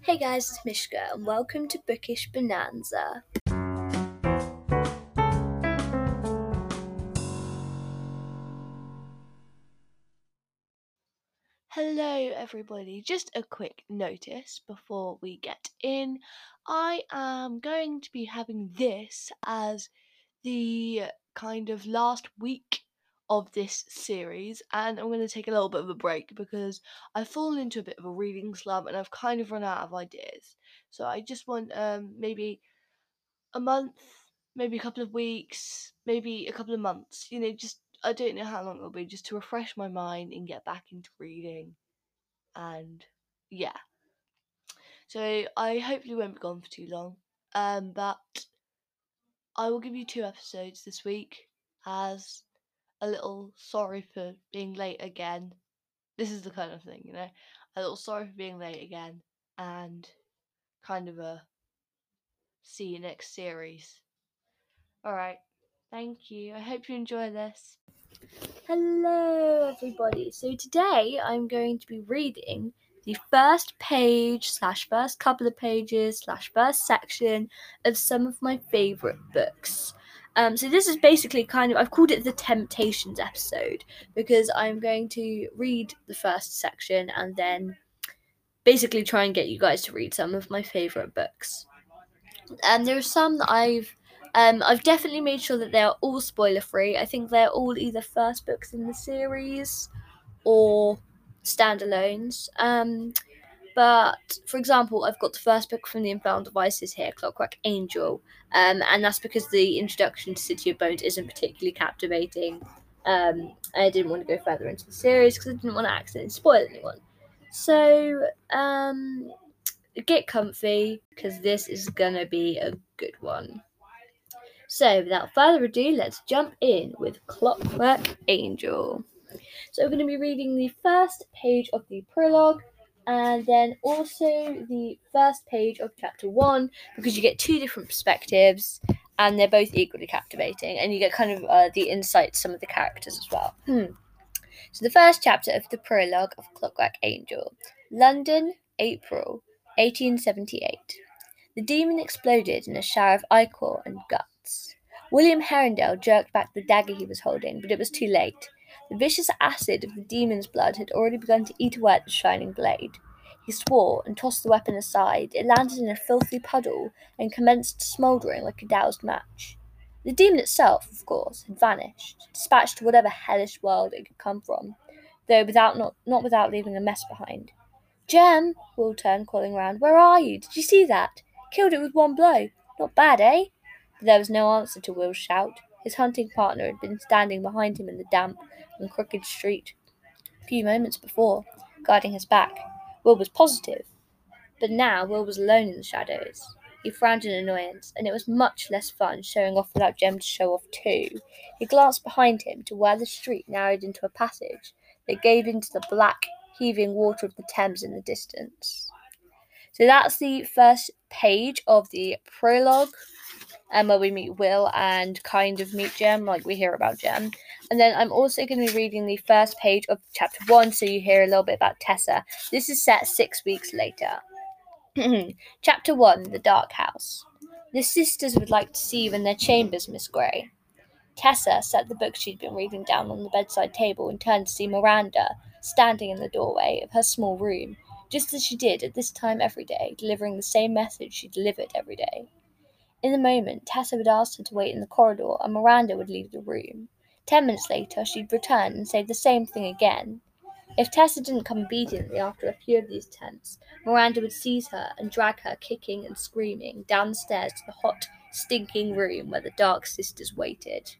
Hey guys, it's Mishka, and welcome to Bookish Bonanza. Hello, everybody. Just a quick notice before we get in. I am going to be having this as the kind of last week of this series, and I'm going to take a little bit of a break because I've fallen into a bit of a reading slump and I've kind of run out of ideas. So I just want um, maybe a month, maybe a couple of weeks, maybe a couple of months. You know, just I don't know how long it'll be, just to refresh my mind and get back into reading. And yeah. So I hopefully won't be gone for too long. Um, but I will give you two episodes this week as a little sorry for being late again. This is the kind of thing, you know? A little sorry for being late again and kind of a see you next series. Alright, thank you. I hope you enjoy this. Hello, everybody. So today I'm going to be reading the first page slash first couple of pages slash first section of some of my favourite books. Um, so this is basically kind of I've called it the Temptations episode because I'm going to read the first section and then basically try and get you guys to read some of my favorite books. And there are some that I've um, I've definitely made sure that they are all spoiler free. I think they're all either first books in the series or standalones. Um, but for example, I've got the first book from the Infernal Devices here, Clockwork Angel, um, and that's because the introduction to City of Bones isn't particularly captivating. Um, I didn't want to go further into the series because I didn't want to accidentally spoil anyone. So, um, get comfy because this is gonna be a good one. So, without further ado, let's jump in with Clockwork Angel. So, we're going to be reading the first page of the prologue and then also the first page of chapter one because you get two different perspectives and they're both equally captivating and you get kind of uh, the insight to some of the characters as well. Hmm. So the first chapter of the prologue of Clockwork Angel, London, April, 1878. The demon exploded in a shower of ichor and guts. William herondale jerked back the dagger he was holding, but it was too late. The vicious acid of the demon's blood had already begun to eat away at the shining blade. He swore and tossed the weapon aside. It landed in a filthy puddle and commenced smouldering like a doused match. The demon itself, of course, had vanished, dispatched to whatever hellish world it could come from, though without not, not without leaving a mess behind. Jem, Will turned, calling round. Where are you? Did you see that? Killed it with one blow. Not bad, eh? But there was no answer to Will's shout. His hunting partner had been standing behind him in the damp and crooked street a few moments before, guarding his back. Will was positive. But now Will was alone in the shadows. He frowned in annoyance, and it was much less fun showing off without Jem to show off too. He glanced behind him to where the street narrowed into a passage that gave into the black, heaving water of the Thames in the distance. So that's the first page of the prologue um, where we meet Will and kind of meet Jem, like we hear about Jem. And then I'm also going to be reading the first page of chapter one, so you hear a little bit about Tessa. This is set six weeks later. chapter one The Dark House. The sisters would like to see you in their chambers, Miss Grey. Tessa set the book she'd been reading down on the bedside table and turned to see Miranda standing in the doorway of her small room, just as she did at this time every day, delivering the same message she delivered every day. In a moment, Tessa would ask her to wait in the corridor, and Miranda would leave the room. Ten minutes later, she'd return and say the same thing again. If Tessa didn't come obediently after a few of these attempts, Miranda would seize her and drag her, kicking and screaming, down the stairs to the hot, stinking room where the Dark Sisters waited.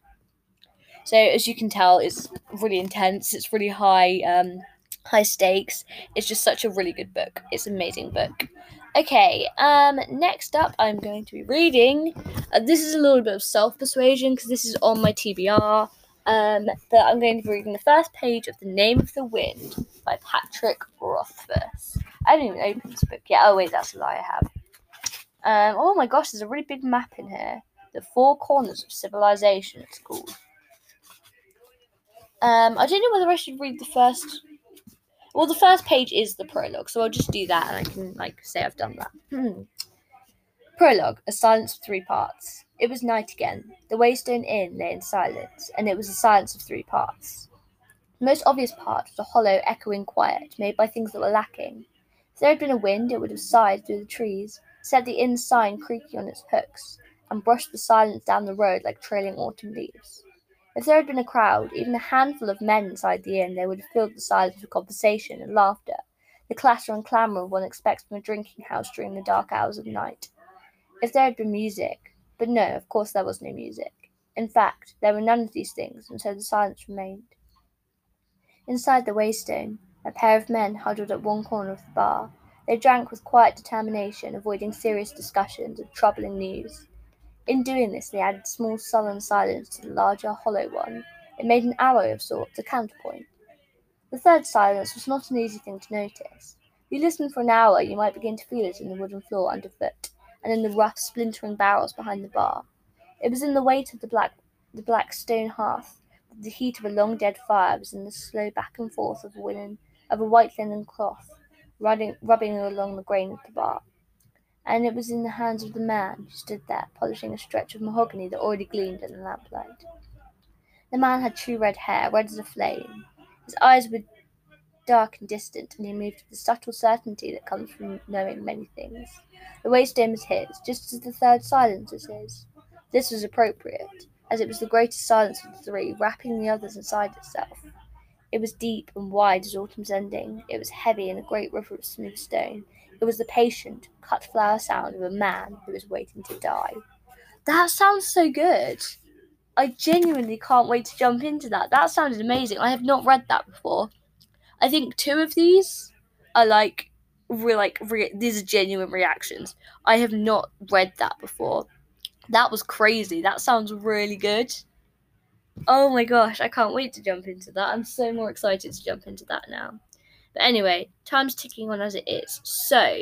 So, as you can tell, it's really intense. It's really high, um, high stakes. It's just such a really good book. It's an amazing book. Okay, um, next up, I'm going to be reading. Uh, this is a little bit of self persuasion because this is on my TBR. Um, I'm going to be reading the first page of The Name of the Wind by Patrick Rothfuss. I haven't even opened this book yet. Oh, wait, that's a lie I have. Um, oh my gosh, there's a really big map in here. The Four Corners of Civilization, it's called. Um, I don't know whether I should read the first Well, the first page is the prologue, so I'll just do that and I can like say I've done that. Hmm. Prologue: A silence of three parts. It was night again. The Waystone Inn lay in silence, and it was a silence of three parts. The most obvious part was a hollow, echoing quiet made by things that were lacking. If there had been a wind, it would have sighed through the trees, set the inn sign creaking on its hooks, and brushed the silence down the road like trailing autumn leaves. If there had been a crowd, even a handful of men inside the inn, they would have filled the silence with conversation and laughter, the clatter and clamour one expects from a drinking house during the dark hours of night. If there had been music, but no, of course there was no music. In fact, there were none of these things, and so the silence remained. Inside the Waystone, a pair of men huddled at one corner of the bar. They drank with quiet determination, avoiding serious discussions of troubling news. In doing this, they added small sullen silence to the larger, hollow one. It made an arrow of sorts, a counterpoint. The third silence was not an easy thing to notice. If you listened for an hour, you might begin to feel it in the wooden floor underfoot, and in the rough, splintering barrels behind the bar. It was in the weight of the black, the black stone hearth, that the heat of a long dead fire was in the slow back and forth of a linen, of a white linen cloth, rubbing, rubbing along the grain of the bar and it was in the hands of the man who stood there polishing a stretch of mahogany that already gleamed in the lamplight. The man had true red hair, red as a flame. His eyes were dark and distant, and he moved with the subtle certainty that comes from knowing many things. The Waystone was his, just as the third silence was his. This was appropriate, as it was the greatest silence of the three, wrapping the others inside itself. It was deep and wide as autumn's ending. It was heavy in a great river of smooth stone, it was the patient, cut flower sound of a man who was waiting to die. That sounds so good. I genuinely can't wait to jump into that. That sounded amazing. I have not read that before. I think two of these are like, re- like re- these are genuine reactions. I have not read that before. That was crazy. That sounds really good. Oh my gosh, I can't wait to jump into that. I'm so more excited to jump into that now. But anyway, time's ticking on as it is. So,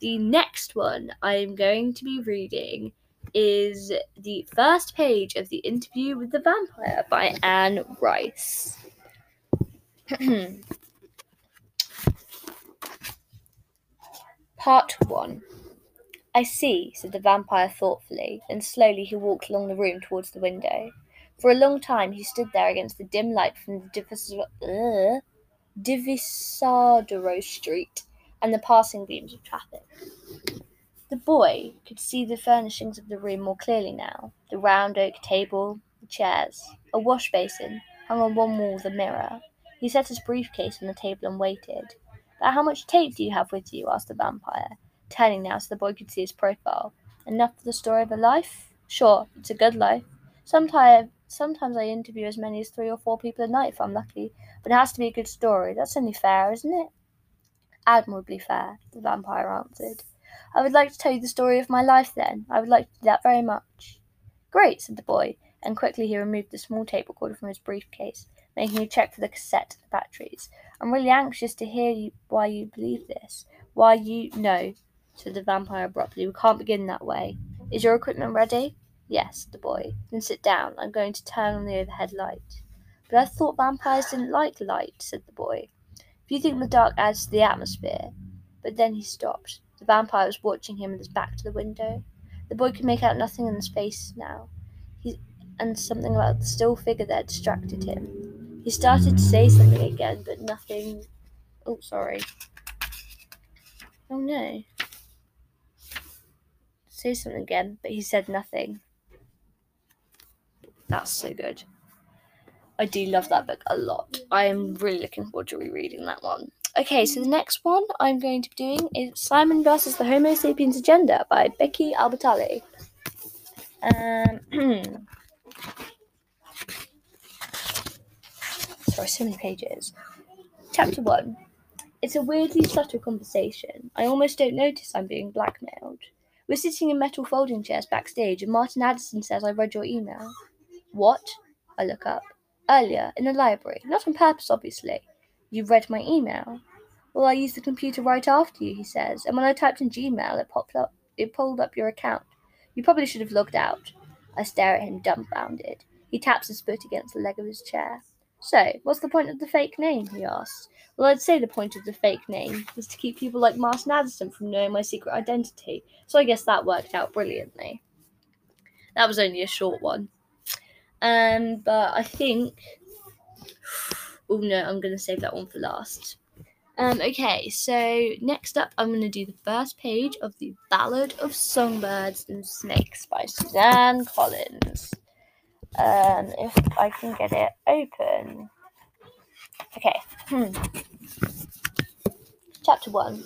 the next one I'm going to be reading is the first page of the interview with the vampire by Anne Rice. Part 1 I see, said the vampire thoughtfully, and slowly he walked along the room towards the window. For a long time he stood there against the dim light from the uh, Divisadero Street and the passing beams of traffic. The boy could see the furnishings of the room more clearly now the round oak table, the chairs, a wash basin hung on one wall a mirror. He set his briefcase on the table and waited. But how much tape do you have with you? asked the vampire, turning now so the boy could see his profile. Enough for the story of a life? Sure, it's a good life. Sometimes, sometimes I interview as many as three or four people a night if I'm lucky, but it has to be a good story. That's only fair, isn't it? Admirably fair, the vampire answered. I would like to tell you the story of my life then. I would like to do that very much. Great, said the boy, and quickly he removed the small tape recorder from his briefcase, making you check for the cassette batteries. I'm really anxious to hear you, why you believe this. Why you. No, said the vampire abruptly. We can't begin that way. Is your equipment ready? Yes, the boy. Then sit down. I'm going to turn on the overhead light. But I thought vampires didn't like light, said the boy. If you think the dark adds to the atmosphere. But then he stopped. The vampire was watching him with his back to the window. The boy could make out nothing in his face now. And something about the still figure there distracted him. He started to say something again, but nothing. Oh, sorry. Oh no. Say something again, but he said nothing. That's so good. I do love that book a lot. I am really looking forward to rereading that one. Okay, so the next one I'm going to be doing is Simon versus the Homo sapiens Agenda by Becky Albertalli. Um, so many pages. Chapter 1. It's a weirdly subtle conversation. I almost don't notice I'm being blackmailed. We're sitting in metal folding chairs backstage, and Martin Addison says I read your email. What? I look up. Earlier, in the library. Not on purpose, obviously. You've read my email? Well, I used the computer right after you, he says, and when I typed in Gmail, it popped up. It pulled up your account. You probably should have logged out. I stare at him dumbfounded. He taps his foot against the leg of his chair. So, what's the point of the fake name? he asked. Well, I'd say the point of the fake name was to keep people like Martin Addison from knowing my secret identity, so I guess that worked out brilliantly. That was only a short one. Um, but I think. Oh no, I'm going to save that one for last. Um, okay, so next up, I'm going to do the first page of the Ballad of Songbirds and Snakes by Suzanne Collins. Um, if I can get it open. Okay. Hmm. Chapter 1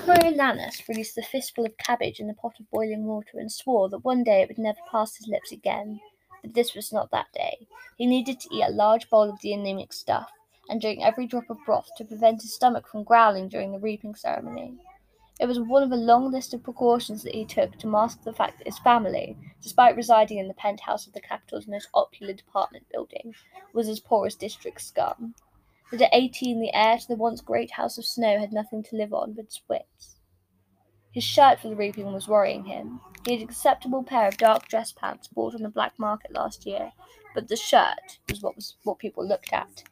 Coriolanus released a fistful of cabbage in a pot of boiling water and swore that one day it would never pass his lips again. But this was not that day. He needed to eat a large bowl of the anemic stuff and drink every drop of broth to prevent his stomach from growling during the reaping ceremony. It was one of a long list of precautions that he took to mask the fact that his family, despite residing in the penthouse of the capital's most opulent apartment building, was as poor as district scum. That at eighteen the heir to the once great house of Snow had nothing to live on but wits. His shirt for the reaping was worrying him. He had an acceptable pair of dark dress pants bought on the black market last year, but the shirt was what was what people looked at.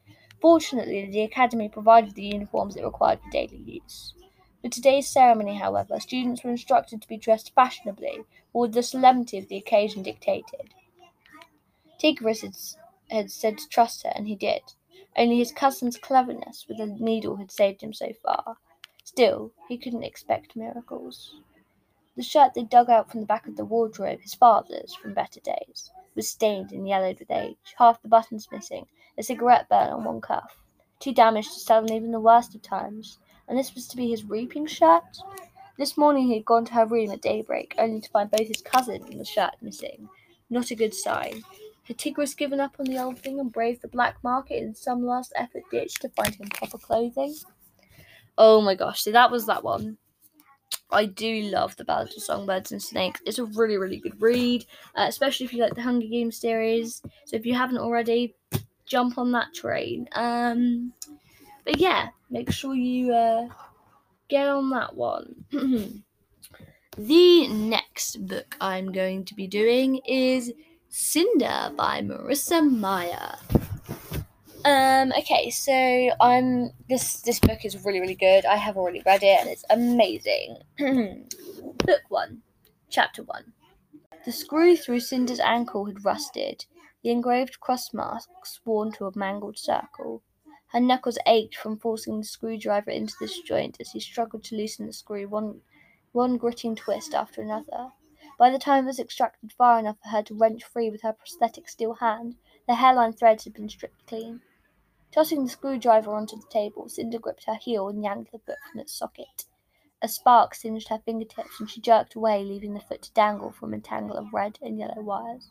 Fortunately, the academy provided the uniforms it required for daily use. For today's ceremony, however, students were instructed to be dressed fashionably, or the solemnity of the occasion dictated. Tigris had, had said to trust her, and he did. Only his cousin's cleverness with a needle had saved him so far. Still, he couldn't expect miracles. The shirt they dug out from the back of the wardrobe, his father's, from better days, was stained and yellowed with age, half the buttons missing, a cigarette burn on one cuff, too damaged to sell in even the worst of times, and this was to be his reaping shirt? This morning he had gone to her room at daybreak, only to find both his cousin and the shirt missing. Not a good sign. Had Tigris given up on the old thing and braved the black market in some last effort ditch to find him proper clothing? Oh my gosh, so that was that one. I do love the Ballad of Songbirds and Snakes. It's a really, really good read, uh, especially if you like the Hunger Games series. So if you haven't already, jump on that train. Um, but yeah, make sure you uh, get on that one. the next book I'm going to be doing is Cinder by Marissa Meyer. Um, okay, so I'm this this book is really really good. I have already read it and it's amazing. book one, chapter one. The screw through Cinder's ankle had rusted, the engraved cross marks worn to a mangled circle. Her knuckles ached from forcing the screwdriver into this joint as he struggled to loosen the screw, one, one gritting twist after another. By the time it was extracted far enough for her to wrench free with her prosthetic steel hand, the hairline threads had been stripped clean. Tossing the screwdriver onto the table, Cinder gripped her heel and yanked the foot from its socket. A spark singed her fingertips, and she jerked away, leaving the foot to dangle from a tangle of red and yellow wires.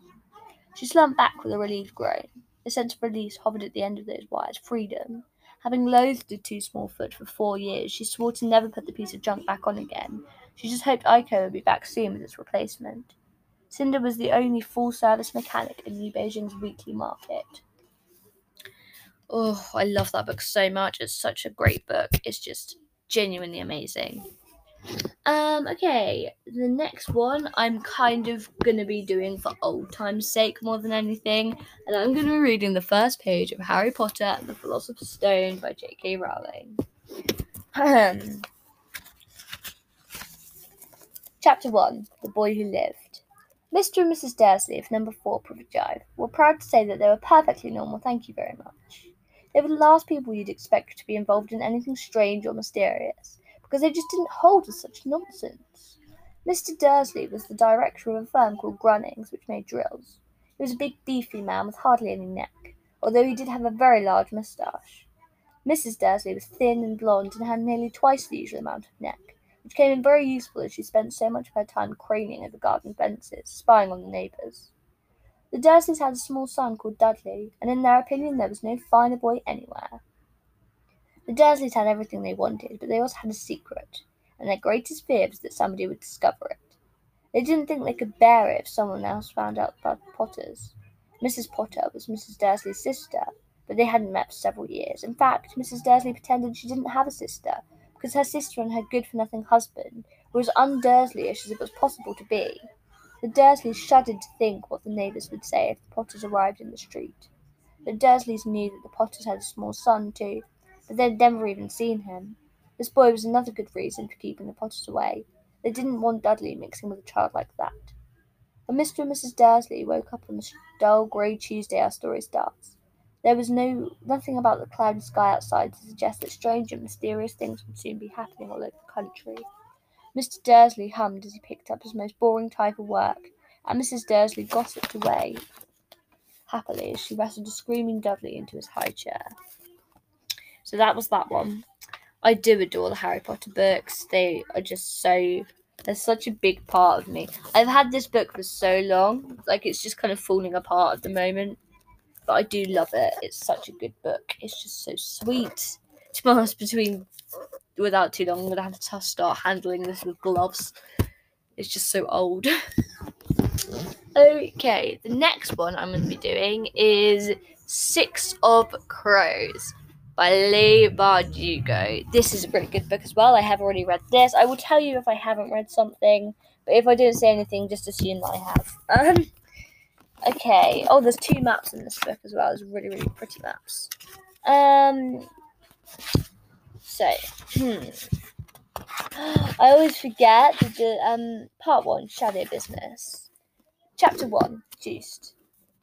She slumped back with a relieved groan. A sense of release hovered at the end of those wires. Freedom. Having loathed the too small foot for four years, she swore to never put the piece of junk back on again. She just hoped Aiko would be back soon with its replacement. Cinder was the only full service mechanic in New Beijing's weekly market. Oh, I love that book so much. It's such a great book. It's just genuinely amazing. Um, okay, the next one I'm kind of gonna be doing for old time's sake more than anything, and I'm gonna be reading the first page of Harry Potter and the Philosopher's Stone by J.K. Rowling. Chapter 1 The Boy Who Lived. Mr. and Mrs. Dursley of number 4 Privet Drive were proud to say that they were perfectly normal, thank you very much. They were the last people you'd expect to be involved in anything strange or mysterious because they just didn't hold to such nonsense. Mr. Dursley was the director of a firm called Grunnings, which made drills. He was a big, beefy man with hardly any neck, although he did have a very large moustache. Mrs. Dursley was thin and blonde and had nearly twice the usual amount of neck, which came in very useful as she spent so much of her time craning over garden fences, spying on the neighbours. The Dursleys had a small son called Dudley, and in their opinion there was no finer boy anywhere. The Dursleys had everything they wanted, but they also had a secret, and their greatest fear was that somebody would discover it. They didn't think they could bear it if someone else found out about the Potters. Mrs. Potter was Mrs. Dursley's sister, but they hadn't met for several years. In fact, Mrs. Dursley pretended she didn't have a sister, because her sister and her good for nothing husband were as un-Dursleyish as it was possible to be. The Dursleys shuddered to think what the neighbours would say if the Potters arrived in the street. The Dursleys knew that the Potters had a small son too, but they'd never even seen him. This boy was another good reason for keeping the Potters away. They didn't want Dudley mixing with a child like that. When Mr. and Mrs. Dursley woke up on the dull grey Tuesday our story starts, there was no nothing about the cloudy sky outside to suggest that strange and mysterious things would soon be happening all over the country. Mr. Dursley hummed as he picked up his most boring type of work, and Mrs. Dursley gossiped away happily as she wrestled a screaming Dudley into his high chair. So that was that one. I do adore the Harry Potter books. They are just so they're such a big part of me. I've had this book for so long, like it's just kind of falling apart at the moment but I do love it. It's such a good book. It's just so sweet. To be honest, between without too long, I'm gonna have to start handling this with gloves. It's just so old. okay, the next one I'm gonna be doing is Six of Crows by Leigh Bardugo. This is a pretty good book as well. I have already read this. I will tell you if I haven't read something, but if I didn't say anything, just assume that I have. Um, Okay. Oh, there's two maps in this book as well. There's really, really pretty maps. Um. So, hmm. I always forget the um part one shadow business. Chapter one, Joost.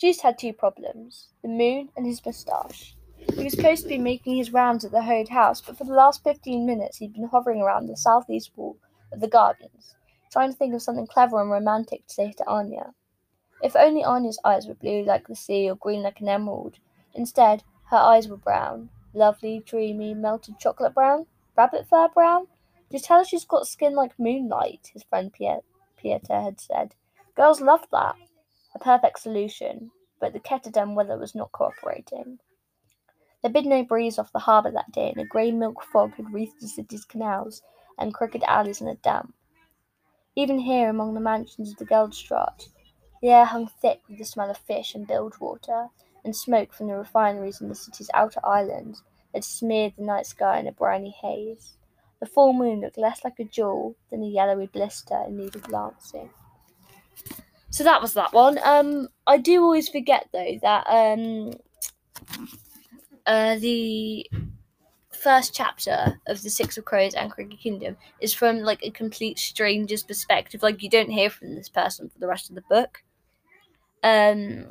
Joost had two problems: the moon and his moustache. He was supposed to be making his rounds at the Hoede house, but for the last fifteen minutes he'd been hovering around the southeast wall of the gardens, trying to think of something clever and romantic to say to Anya. If only Anya's eyes were blue like the sea or green like an emerald. Instead, her eyes were brown. Lovely, dreamy, melted chocolate brown? Rabbit fur brown? Just tell her she's got skin like moonlight, his friend Piet- Pieter had said. Girls loved that. A perfect solution, but the Ketterdam weather was not cooperating. There'd been no breeze off the harbour that day, and a grey milk fog had wreathed the city's canals and crooked alleys in a damp. Even here among the mansions of the Geldstraat, the air hung thick with the smell of fish and bilge water, and smoke from the refineries in the city's outer islands had smeared the night sky in a briny haze. The full moon looked less like a jewel than a yellowy blister in need of lancing. So that was that one. Um, I do always forget though that um, uh, the first chapter of the Six of Crows and Crooked Kingdom is from like a complete stranger's perspective. Like you don't hear from this person for the rest of the book. Um,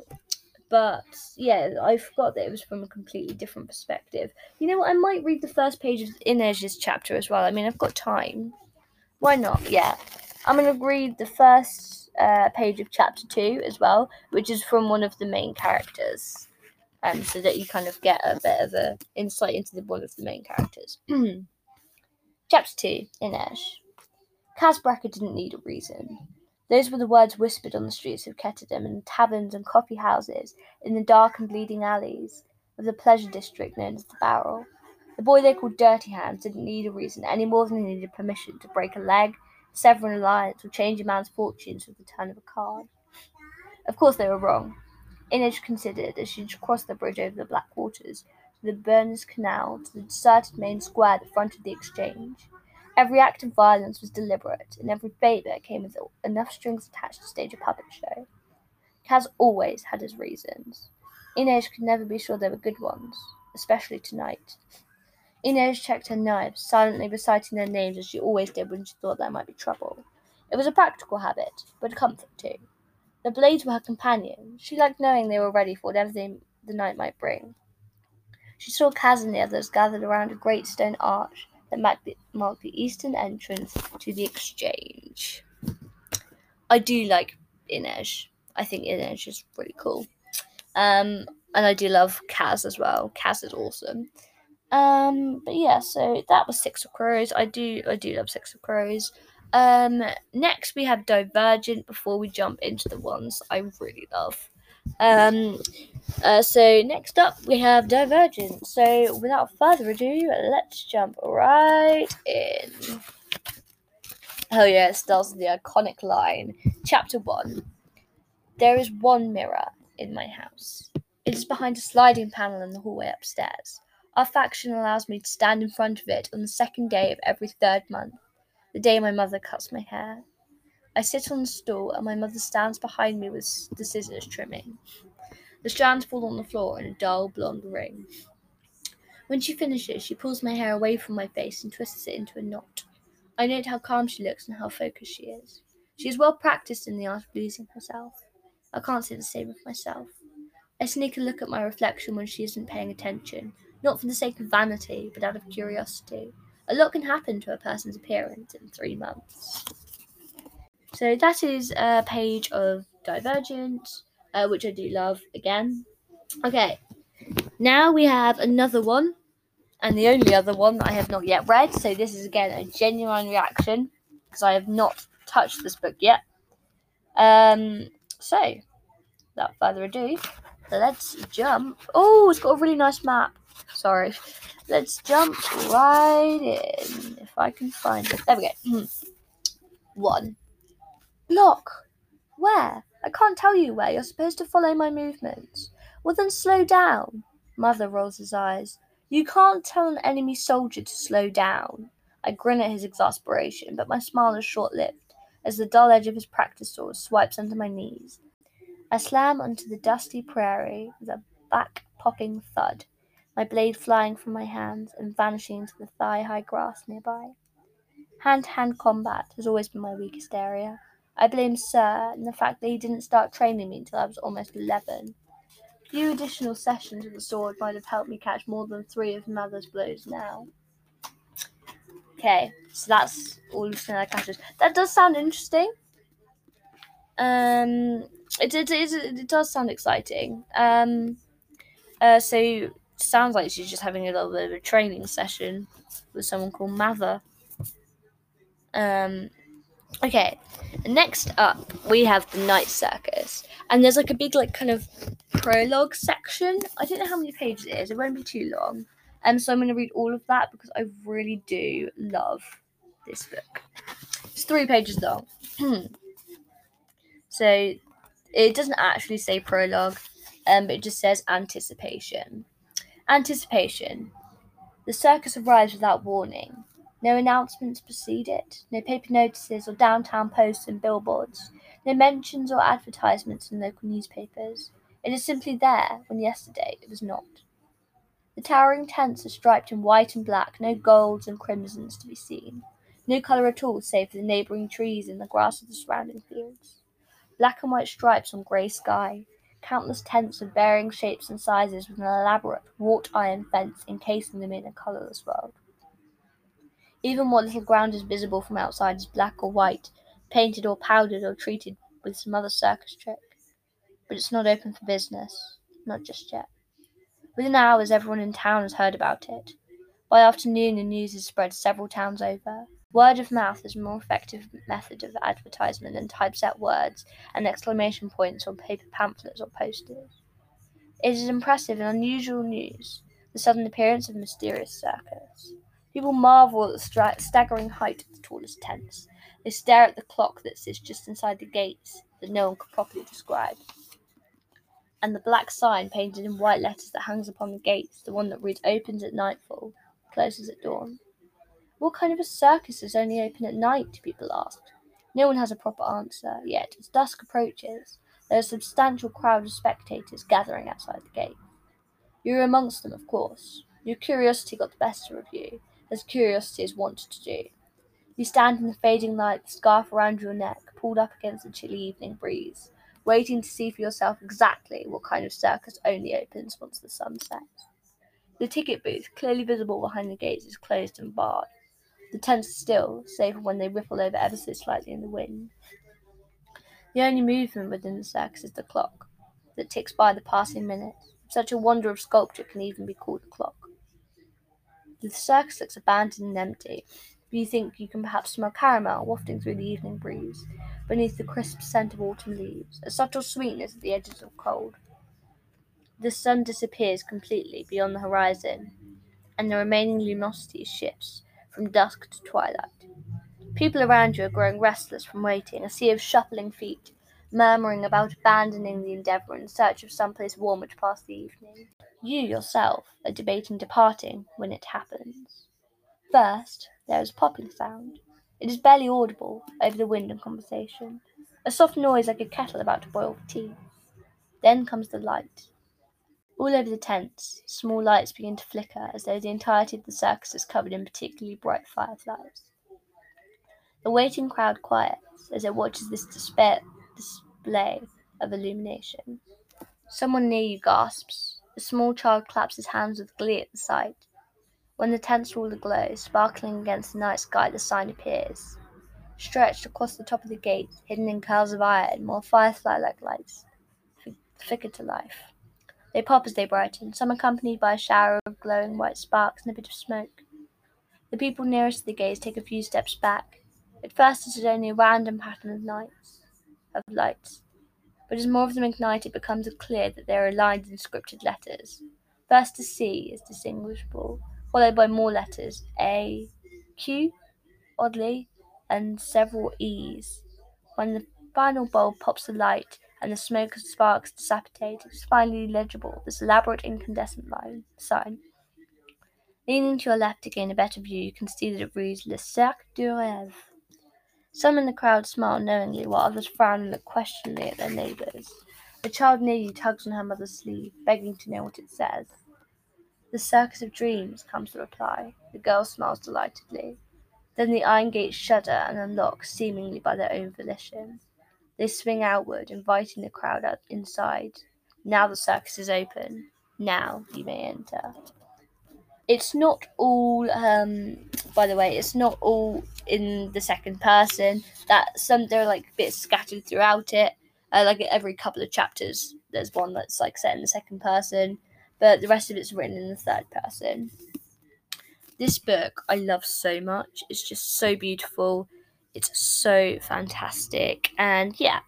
but yeah, I forgot that it was from a completely different perspective. You know what? I might read the first page of Inej's chapter as well. I mean, I've got time. Why not? Yeah, I'm gonna read the first uh, page of chapter two as well, which is from one of the main characters, um, so that you kind of get a bit of a insight into the one of the main characters. chapter two, Inej. Kaz Brecker didn't need a reason. Those were the words whispered on the streets of Ketterdam, in taverns and coffee houses, in the dark and bleeding alleys of the pleasure district known as the Barrel. The boy they called Dirty Hands didn't need a reason any more than he needed permission to break a leg, sever an alliance, or change a man's fortunes with the turn of a card. Of course, they were wrong. Inej considered as she crossed the bridge over the Black Waters to the Berners Canal to the deserted main square that fronted the exchange. Every act of violence was deliberate, and every favour came with enough strings attached to stage a puppet show. Kaz always had his reasons. Inej could never be sure they were good ones, especially tonight. Inej checked her knives, silently reciting their names as she always did when she thought there might be trouble. It was a practical habit, but a comfort too. The blades were her companions. She liked knowing they were ready for whatever they, the night might bring. She saw Kaz and the others gathered around a great stone arch that marked the, marked the eastern entrance to the exchange. I do like Inej. I think Inej is really cool. Um, and I do love Kaz as well. Kaz is awesome. Um, but yeah, so that was Six of Crows. I do I do love Six of Crows. Um, next we have Divergent before we jump into the ones I really love. Um, uh, so next up we have Divergent. So without further ado, let's jump right in. Oh yeah, it starts with the iconic line. Chapter one. There is one mirror in my house. It is behind a sliding panel in the hallway upstairs. Our faction allows me to stand in front of it on the second day of every third month, the day my mother cuts my hair. I sit on the stool and my mother stands behind me with the scissors trimming. The strands fall on the floor in a dull blonde ring. When she finishes, she pulls my hair away from my face and twists it into a knot. I note how calm she looks and how focused she is. She is well practiced in the art of losing herself. I can't say the same of myself. I sneak a look at my reflection when she isn't paying attention, not for the sake of vanity, but out of curiosity. A lot can happen to a person's appearance in three months. So that is a page of Divergent, uh, which I do love again. Okay, now we have another one, and the only other one that I have not yet read. So this is again a genuine reaction because I have not touched this book yet. Um, so without further ado, let's jump. Oh, it's got a really nice map. Sorry. Let's jump right in. If I can find it. There we go. Hmm. One. Block. Where? I can't tell you where. You're supposed to follow my movements. Well, then slow down. Mather rolls his eyes. You can't tell an enemy soldier to slow down. I grin at his exasperation, but my smile is short lived as the dull edge of his practice sword swipes under my knees. I slam onto the dusty prairie with a back popping thud, my blade flying from my hands and vanishing into the thigh high grass nearby. Hand to hand combat has always been my weakest area. I blame Sir and the fact that he didn't start training me until I was almost 11. A few additional sessions with the sword might have helped me catch more than three of Mather's blows now. Okay, so that's all Snare catches. That does sound interesting. Um, it, it, it, it does sound exciting. Um, uh, so sounds like she's just having a little bit of a training session with someone called Mather. Um, okay, next up we have the night circus, and there's like a big like kind of prologue section. I don't know how many pages it is. It won't be too long. Um, so I'm going to read all of that because I really do love this book. It's three pages long. so it doesn't actually say prologue, um, it just says anticipation. Anticipation. The circus arrives without warning. No announcements precede it, no paper notices or downtown posts and billboards, no mentions or advertisements in local newspapers. It is simply there when yesterday it was not. The towering tents are striped in white and black, no golds and crimsons to be seen. No colour at all save for the neighbouring trees and the grass of the surrounding fields. Black and white stripes on grey sky, countless tents of varying shapes and sizes with an elaborate wrought iron fence encasing them in a colourless world. Even what little ground is visible from outside is black or white, painted or powdered or treated with some other circus trick. But it's not open for business, not just yet. Within hours, everyone in town has heard about it. By afternoon, the news is spread several towns over. Word of mouth is a more effective method of advertisement than typeset words and exclamation points on paper pamphlets or posters. It is impressive and unusual news, the sudden appearance of mysterious circus. People marvel at the stra- staggering height of the tallest tents. They stare at the clock that sits just inside the gates that no one could properly describe. And the black sign painted in white letters that hangs upon the gates, the one that reads opens at nightfall, closes at dawn. What kind of a circus is only open at night? people asked. No one has a proper answer, yet as dusk approaches, there is a substantial crowd of spectators gathering outside the gate. You are amongst them, of course. Your curiosity got the best of you, as curiosity is wont to do. You stand in the fading light, the scarf around your neck, pulled up against the chilly evening breeze, waiting to see for yourself exactly what kind of circus only opens once the sun sets. The ticket booth, clearly visible behind the gates, is closed and barred. The tents are still, save for when they ripple over ever so slightly in the wind. The only movement within the circus is the clock, that ticks by the passing minutes. Such a wonder of sculpture can even be called a clock. The circus looks abandoned and empty, but you think you can perhaps smell caramel wafting through the evening breeze, beneath the crisp scent of autumn leaves, a subtle sweetness at the edges of cold. The sun disappears completely beyond the horizon, and the remaining luminosity shifts from dusk to twilight. People around you are growing restless from waiting, a sea of shuffling feet, murmuring about abandoning the endeavour in search of some place warmer to pass the evening. You yourself are debating departing when it happens. First, there is a popping sound. It is barely audible over the wind and conversation, a soft noise like a kettle about to boil for tea. Then comes the light. All over the tents, small lights begin to flicker as though the entirety of the circus is covered in particularly bright fireflies. The waiting crowd quiets as it watches this despair, display of illumination. Someone near you gasps. A small child claps his hands with glee at the sight. When the tents are all aglow, sparkling against the night sky, the sign appears. Stretched across the top of the gate, hidden in curls of iron, more firefly like lights flicker to life. They pop as they brighten, some accompanied by a shower of glowing white sparks and a bit of smoke. The people nearest to the gates take a few steps back. At first it is only a random pattern of lights, of lights, but as more of them ignite, it becomes clear that they are aligned in scripted letters. First a C is distinguishable, followed by more letters A, Q, oddly, and several E's. When the final bulb pops the light, and the smoke and sparks dissipate, it is finally legible, this elaborate incandescent line, sign. Leaning to your left to gain a better view, you can see that it reads Le Cirque des Rêves. Some in the crowd smile knowingly, while others frown and look questioningly at their neighbours. A child near you tugs on her mother's sleeve, begging to know what it says. The circus of dreams, comes the reply. The girl smiles delightedly. Then the iron gates shudder and unlock, seemingly by their own volition. They swing outward, inviting the crowd out inside. Now the circus is open. Now you may enter. It's not all, um, by the way, it's not all in the second person. That some there are like bits scattered throughout it. Uh, like every couple of chapters, there's one that's like set in the second person, but the rest of it's written in the third person. This book I love so much. It's just so beautiful. It's so fantastic. And yeah.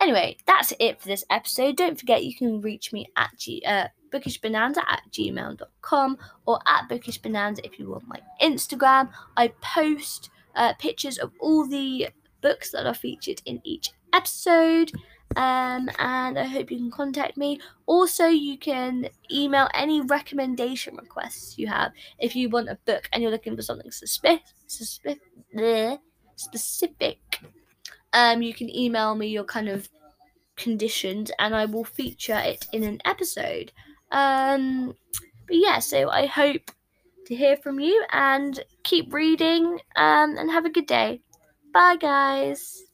Anyway, that's it for this episode. Don't forget you can reach me at G- uh, bookishbonanza at gmail.com or at bookishbonanza if you want my Instagram. I post uh, pictures of all the books that are featured in each episode. Um, and I hope you can contact me. Also, you can email any recommendation requests you have if you want a book and you're looking for something suspicious. Suspi- specific, um, you can email me your kind of conditions and I will feature it in an episode. Um, but yeah, so I hope to hear from you and keep reading um, and have a good day. Bye, guys.